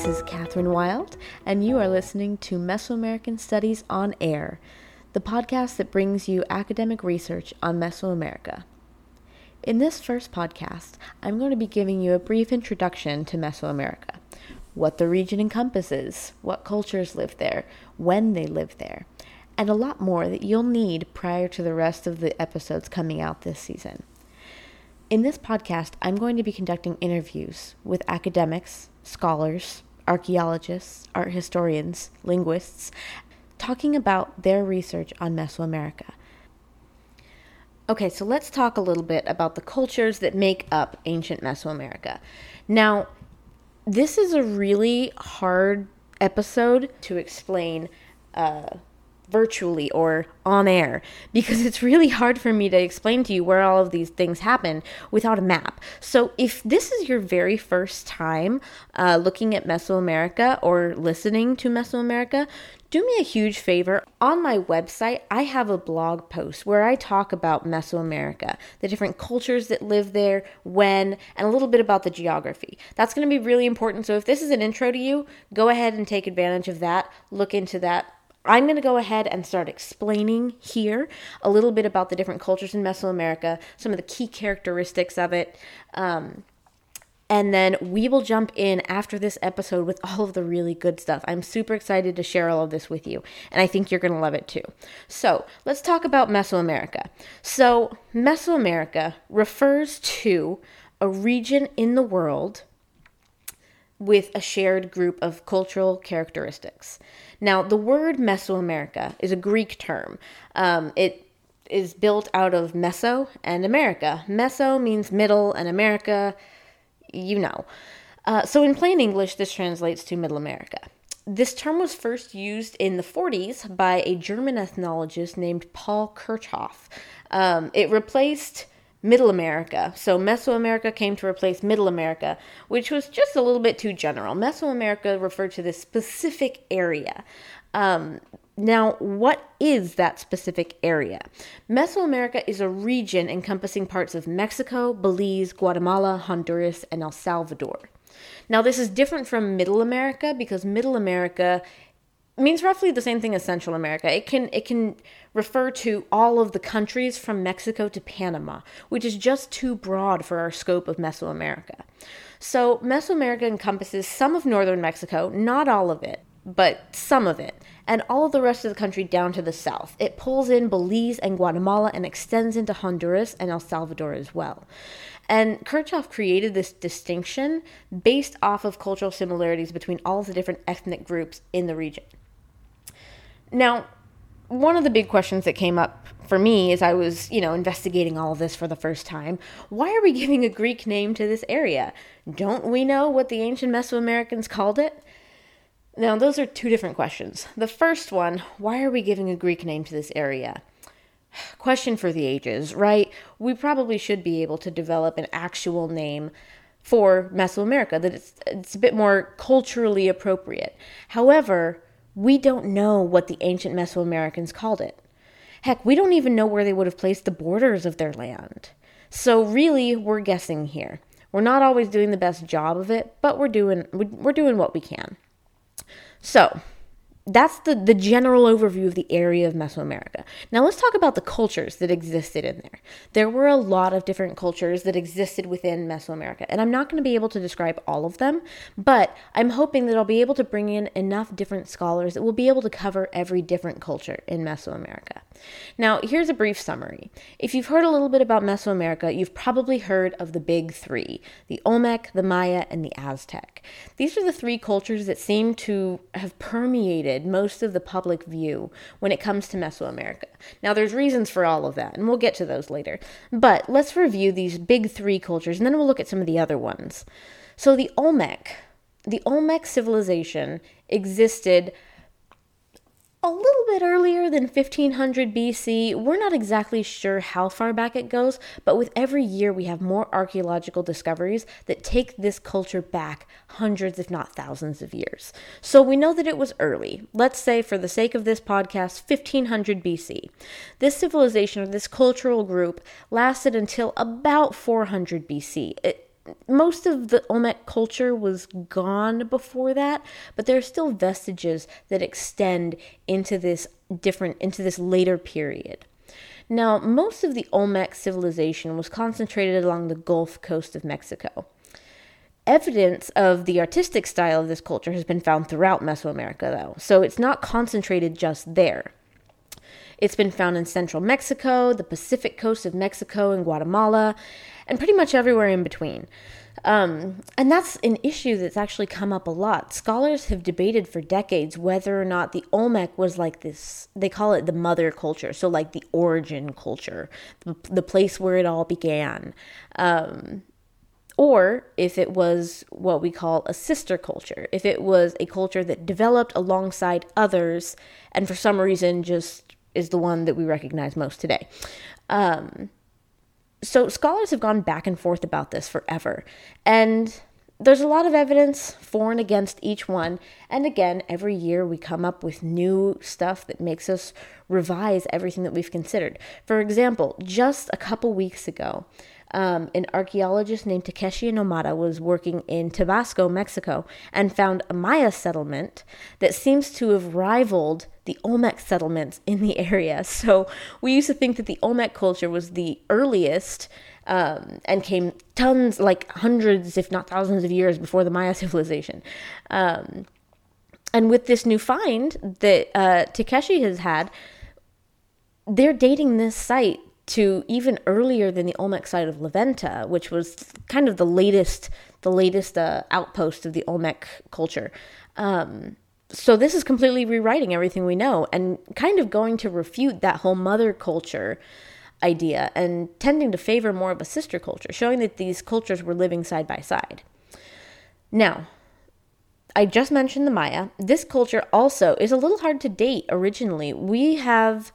This is Catherine Wild, and you are listening to Mesoamerican Studies on Air, the podcast that brings you academic research on Mesoamerica. In this first podcast, I'm going to be giving you a brief introduction to Mesoamerica what the region encompasses, what cultures live there, when they live there, and a lot more that you'll need prior to the rest of the episodes coming out this season. In this podcast, I'm going to be conducting interviews with academics, scholars, archaeologists, art historians, linguists, talking about their research on Mesoamerica. Okay, so let's talk a little bit about the cultures that make up ancient Mesoamerica. Now, this is a really hard episode to explain uh, virtually or on air because it's really hard for me to explain to you where all of these things happen without a map. So, if this is your very first time uh, looking at Mesoamerica or listening to Mesoamerica, do me a huge favor. On my website, I have a blog post where I talk about Mesoamerica, the different cultures that live there, when, and a little bit about the geography. That's going to be really important. So if this is an intro to you, go ahead and take advantage of that. Look into that. I'm going to go ahead and start explaining here a little bit about the different cultures in Mesoamerica, some of the key characteristics of it. Um, and then we will jump in after this episode with all of the really good stuff. I'm super excited to share all of this with you, and I think you're going to love it too. So, let's talk about Mesoamerica. So, Mesoamerica refers to a region in the world with a shared group of cultural characteristics. Now, the word Mesoamerica is a Greek term. Um, it is built out of Meso and America. Meso means middle, and America you know. Uh, so, in plain English, this translates to Middle America. This term was first used in the 40s by a German ethnologist named Paul Kirchhoff. Um, it replaced Middle America. So Mesoamerica came to replace Middle America, which was just a little bit too general. Mesoamerica referred to this specific area. Um, now, what is that specific area? Mesoamerica is a region encompassing parts of Mexico, Belize, Guatemala, Honduras, and El Salvador. Now, this is different from Middle America because Middle America means roughly the same thing as Central America. It can it can refer to all of the countries from Mexico to Panama, which is just too broad for our scope of Mesoamerica. So, Mesoamerica encompasses some of northern Mexico, not all of it, but some of it and all of the rest of the country down to the south. It pulls in Belize and Guatemala and extends into Honduras and El Salvador as well. And Kirchhoff created this distinction based off of cultural similarities between all of the different ethnic groups in the region. Now, one of the big questions that came up for me as I was, you know, investigating all of this for the first time, why are we giving a Greek name to this area? Don't we know what the ancient Mesoamericans called it? Now, those are two different questions. The first one why are we giving a Greek name to this area? Question for the ages, right? We probably should be able to develop an actual name for Mesoamerica that it's, it's a bit more culturally appropriate. However, we don't know what the ancient Mesoamericans called it. Heck, we don't even know where they would have placed the borders of their land. So, really, we're guessing here. We're not always doing the best job of it, but we're doing we're doing what we can. So, that's the, the general overview of the area of Mesoamerica. Now let's talk about the cultures that existed in there. There were a lot of different cultures that existed within Mesoamerica, and I'm not going to be able to describe all of them, but I'm hoping that I'll be able to bring in enough different scholars that will be able to cover every different culture in Mesoamerica. Now, here's a brief summary. If you've heard a little bit about Mesoamerica, you've probably heard of the big three the Olmec, the Maya, and the Aztec. These are the three cultures that seem to have permeated most of the public view when it comes to Mesoamerica. Now, there's reasons for all of that, and we'll get to those later. But let's review these big three cultures, and then we'll look at some of the other ones. So, the Olmec, the Olmec civilization existed a little bit earlier than 1500 BC. We're not exactly sure how far back it goes, but with every year we have more archaeological discoveries that take this culture back hundreds, if not thousands, of years. So we know that it was early. Let's say, for the sake of this podcast, 1500 BC. This civilization or this cultural group lasted until about 400 BC. It, most of the Olmec culture was gone before that, but there are still vestiges that extend into this different into this later period. Now, most of the Olmec civilization was concentrated along the Gulf Coast of Mexico. Evidence of the artistic style of this culture has been found throughout Mesoamerica, though, so it's not concentrated just there. It's been found in central Mexico, the Pacific coast of Mexico, and Guatemala, and pretty much everywhere in between. Um, and that's an issue that's actually come up a lot. Scholars have debated for decades whether or not the Olmec was like this, they call it the mother culture, so like the origin culture, the, place where it all began. Um, or if it was what we call a sister culture, if it was a culture that developed alongside others and for some reason just is the one that we recognize most today. Um, so scholars have gone back and forth about this forever. And there's a lot of evidence for and against each one. And again, every year we come up with new stuff that makes us revise everything that we've considered. For example, just a couple weeks ago, um, an archaeologist named Takeshi Inomata was working in Tabasco, Mexico, and found a Maya settlement that seems to have rivaled the Olmec settlements in the area. So we used to think that the Olmec culture was the earliest um, and came tons, like hundreds, if not thousands of years before the Maya civilization. Um, and with this new find that uh, Takeshi has had, they're dating this site to even earlier than the Olmec site of La Venta, which was kind of the latest, the latest uh, outpost of the Olmec culture. Um, so this is completely rewriting everything we know and kind of going to refute that whole mother culture idea and tending to favor more of a sister culture, showing that these cultures were living side by side. Now, I just mentioned the Maya. This culture also is a little hard to date originally. We have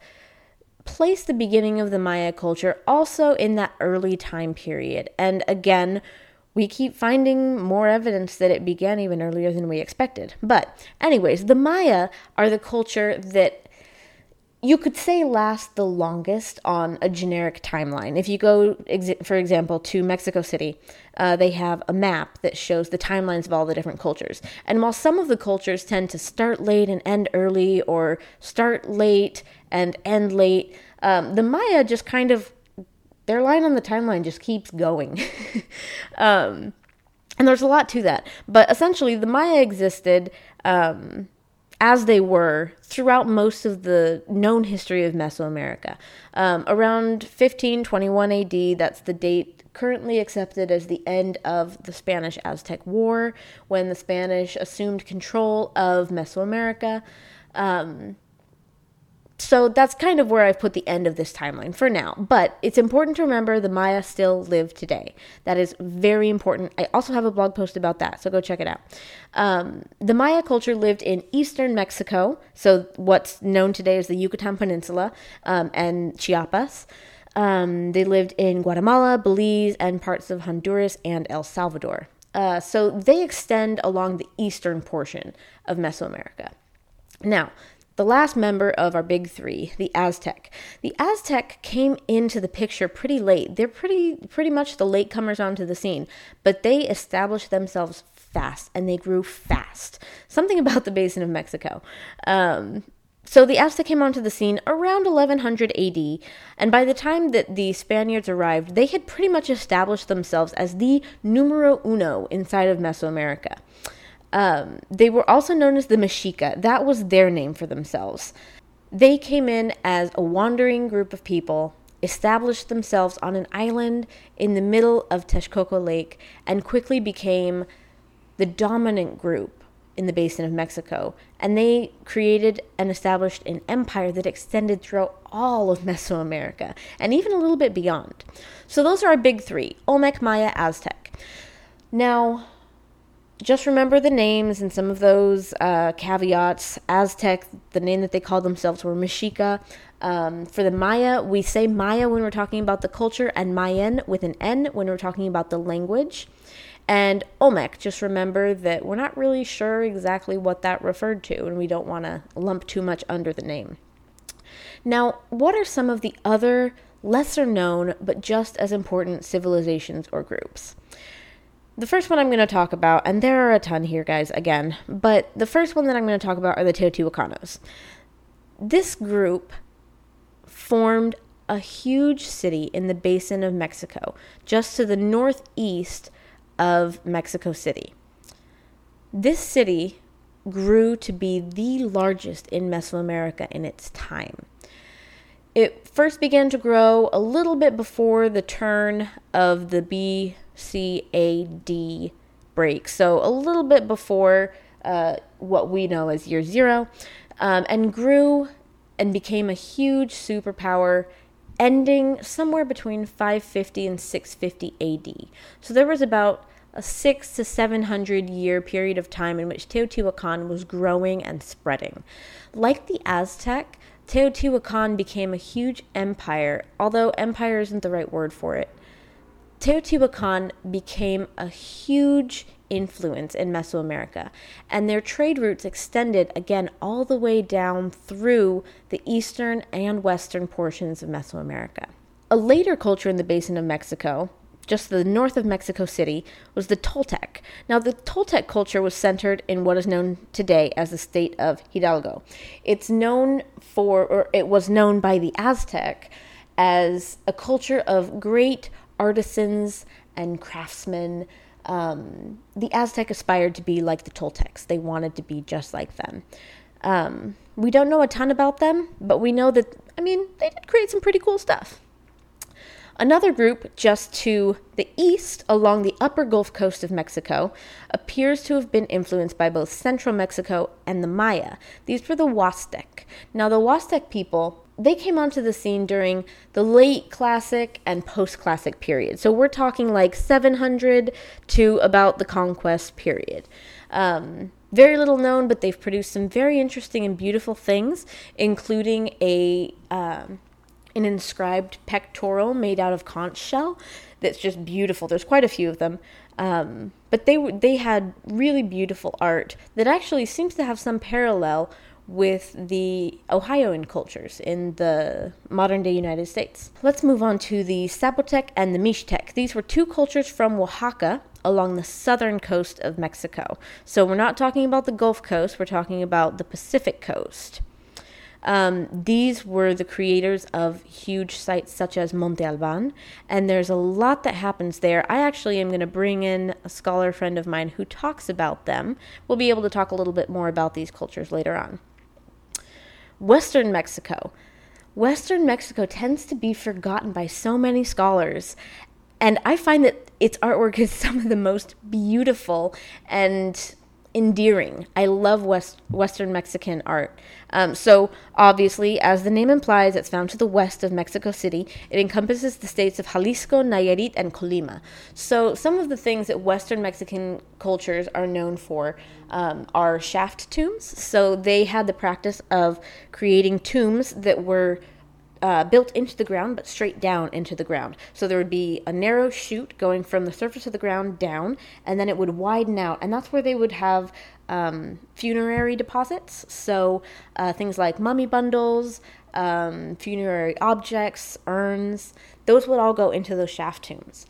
place the beginning of the Maya culture also in that early time period. And again, we keep finding more evidence that it began even earlier than we expected. But, anyways, the Maya are the culture that you could say last the longest on a generic timeline. If you go, for example, to Mexico City, uh, they have a map that shows the timelines of all the different cultures. And while some of the cultures tend to start late and end early, or start late and end late, um, the Maya just kind of, their line on the timeline just keeps going. um, and there's a lot to that. But essentially, the Maya existed. Um, as they were throughout most of the known history of Mesoamerica. Um, around 1521 AD, that's the date currently accepted as the end of the Spanish Aztec War, when the Spanish assumed control of Mesoamerica. Um, so that's kind of where I've put the end of this timeline for now. But it's important to remember the Maya still live today. That is very important. I also have a blog post about that, so go check it out. Um, the Maya culture lived in eastern Mexico, so what's known today as the Yucatan Peninsula um, and Chiapas. Um, they lived in Guatemala, Belize, and parts of Honduras and El Salvador. Uh, so they extend along the eastern portion of Mesoamerica. Now, the last member of our big three, the Aztec. The Aztec came into the picture pretty late. They're pretty pretty much the latecomers onto the scene, but they established themselves fast and they grew fast. Something about the basin of Mexico. Um, so the Aztec came onto the scene around 1100 AD, and by the time that the Spaniards arrived, they had pretty much established themselves as the numero uno inside of Mesoamerica. Um, they were also known as the Mexica. That was their name for themselves. They came in as a wandering group of people, established themselves on an island in the middle of Texcoco Lake, and quickly became the dominant group in the basin of Mexico. And they created and established an empire that extended throughout all of Mesoamerica and even a little bit beyond. So, those are our big three Olmec, Maya, Aztec. Now, just remember the names and some of those uh, caveats. Aztec, the name that they called themselves were Mexica. Um, for the Maya, we say Maya when we're talking about the culture, and Mayan with an N when we're talking about the language. And Olmec, just remember that we're not really sure exactly what that referred to, and we don't want to lump too much under the name. Now, what are some of the other lesser known but just as important civilizations or groups? The first one I'm going to talk about, and there are a ton here, guys, again, but the first one that I'm going to talk about are the Teotihuacanos. This group formed a huge city in the basin of Mexico, just to the northeast of Mexico City. This city grew to be the largest in Mesoamerica in its time. It first began to grow a little bit before the turn of the BCAD break, so a little bit before uh, what we know as year zero, um, and grew and became a huge superpower ending somewhere between 550 and 650 AD. So there was about a six to seven hundred year period of time in which Teotihuacan was growing and spreading. Like the Aztec, Teotihuacan became a huge empire, although empire isn't the right word for it. Teotihuacan became a huge influence in Mesoamerica, and their trade routes extended again all the way down through the eastern and western portions of Mesoamerica. A later culture in the basin of Mexico, just to the north of Mexico City, was the Toltec. Now, the Toltec culture was centered in what is known today as the state of Hidalgo. It's known for, or it was known by the Aztec as a culture of great artisans and craftsmen. Um, the Aztec aspired to be like the Toltecs, they wanted to be just like them. Um, we don't know a ton about them, but we know that, I mean, they did create some pretty cool stuff. Another group just to the east along the upper Gulf Coast of Mexico appears to have been influenced by both central Mexico and the Maya. These were the Huastec. Now, the Huastec people they came onto the scene during the late classic and post classic period. So we're talking like 700 to about the conquest period. Um, very little known, but they've produced some very interesting and beautiful things, including a um, an inscribed pectoral made out of conch shell that's just beautiful. There's quite a few of them. Um, but they they had really beautiful art that actually seems to have some parallel with the Ohioan cultures in the modern day United States. Let's move on to the Zapotec and the Mixtec. These were two cultures from Oaxaca along the southern coast of Mexico. So we're not talking about the Gulf Coast, we're talking about the Pacific coast. Um, these were the creators of huge sites such as Monte Alban, and there's a lot that happens there. I actually am going to bring in a scholar friend of mine who talks about them. We'll be able to talk a little bit more about these cultures later on. Western Mexico. Western Mexico tends to be forgotten by so many scholars, and I find that its artwork is some of the most beautiful and endearing. I love West Western Mexican art. Um, so obviously, as the name implies, it's found to the west of Mexico City. It encompasses the states of Jalisco, Nayarit, and Colima. So some of the things that Western Mexican cultures are known for um, are shaft tombs. So they had the practice of creating tombs that were uh, built into the ground, but straight down into the ground. So there would be a narrow chute going from the surface of the ground down, and then it would widen out, and that's where they would have um, funerary deposits. So uh, things like mummy bundles, um, funerary objects, urns, those would all go into those shaft tombs.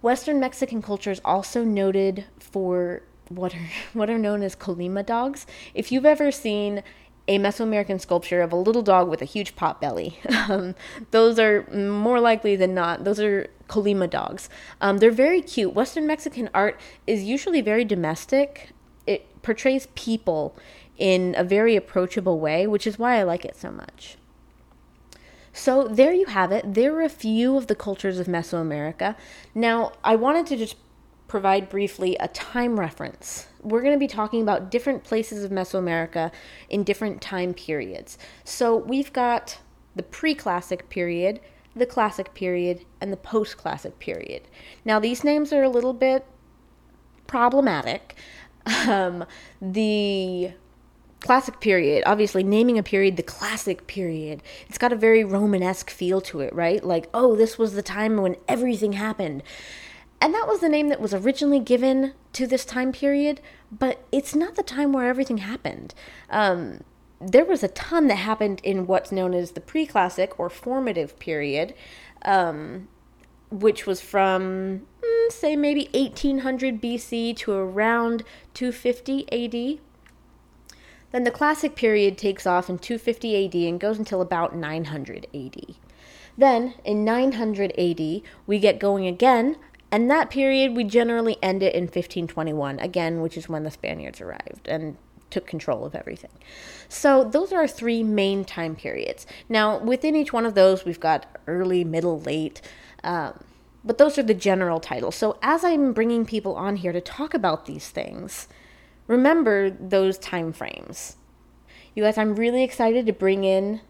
Western Mexican culture is also noted for what are what are known as Colima dogs. If you've ever seen a Mesoamerican sculpture of a little dog with a huge pot belly. Um, those are more likely than not, those are Colima dogs. Um, they're very cute. Western Mexican art is usually very domestic, it portrays people in a very approachable way, which is why I like it so much. So, there you have it. There are a few of the cultures of Mesoamerica. Now, I wanted to just provide briefly a time reference. We're going to be talking about different places of Mesoamerica in different time periods. So we've got the pre classic period, the classic period, and the post classic period. Now, these names are a little bit problematic. Um, the classic period obviously naming a period the classic period it's got a very romanesque feel to it right like oh this was the time when everything happened and that was the name that was originally given to this time period, but it's not the time where everything happened. Um, there was a ton that happened in what's known as the pre classic or formative period, um, which was from mm, say maybe 1800 BC to around 250 AD. Then the Classic period takes off in 250 AD and goes until about 900 AD. Then, in 900 AD, we get going again, and that period we generally end it in 1521, again, which is when the Spaniards arrived and took control of everything. So, those are our three main time periods. Now, within each one of those, we've got early, middle, late. Um, but those are the general titles. So, as I'm bringing people on here to talk about these things, remember those time frames. You guys, I'm really excited to bring in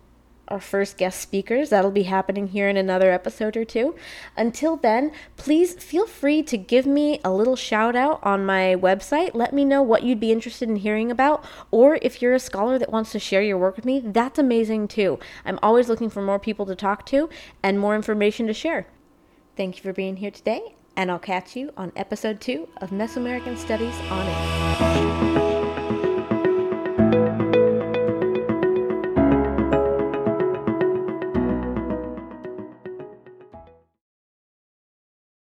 our first guest speakers. That'll be happening here in another episode or two. Until then, please feel free to give me a little shout out on my website. Let me know what you'd be interested in hearing about, or if you're a scholar that wants to share your work with me, that's amazing too. I'm always looking for more people to talk to and more information to share. Thank you for being here today, and I'll catch you on episode two of Mesoamerican Studies on Air.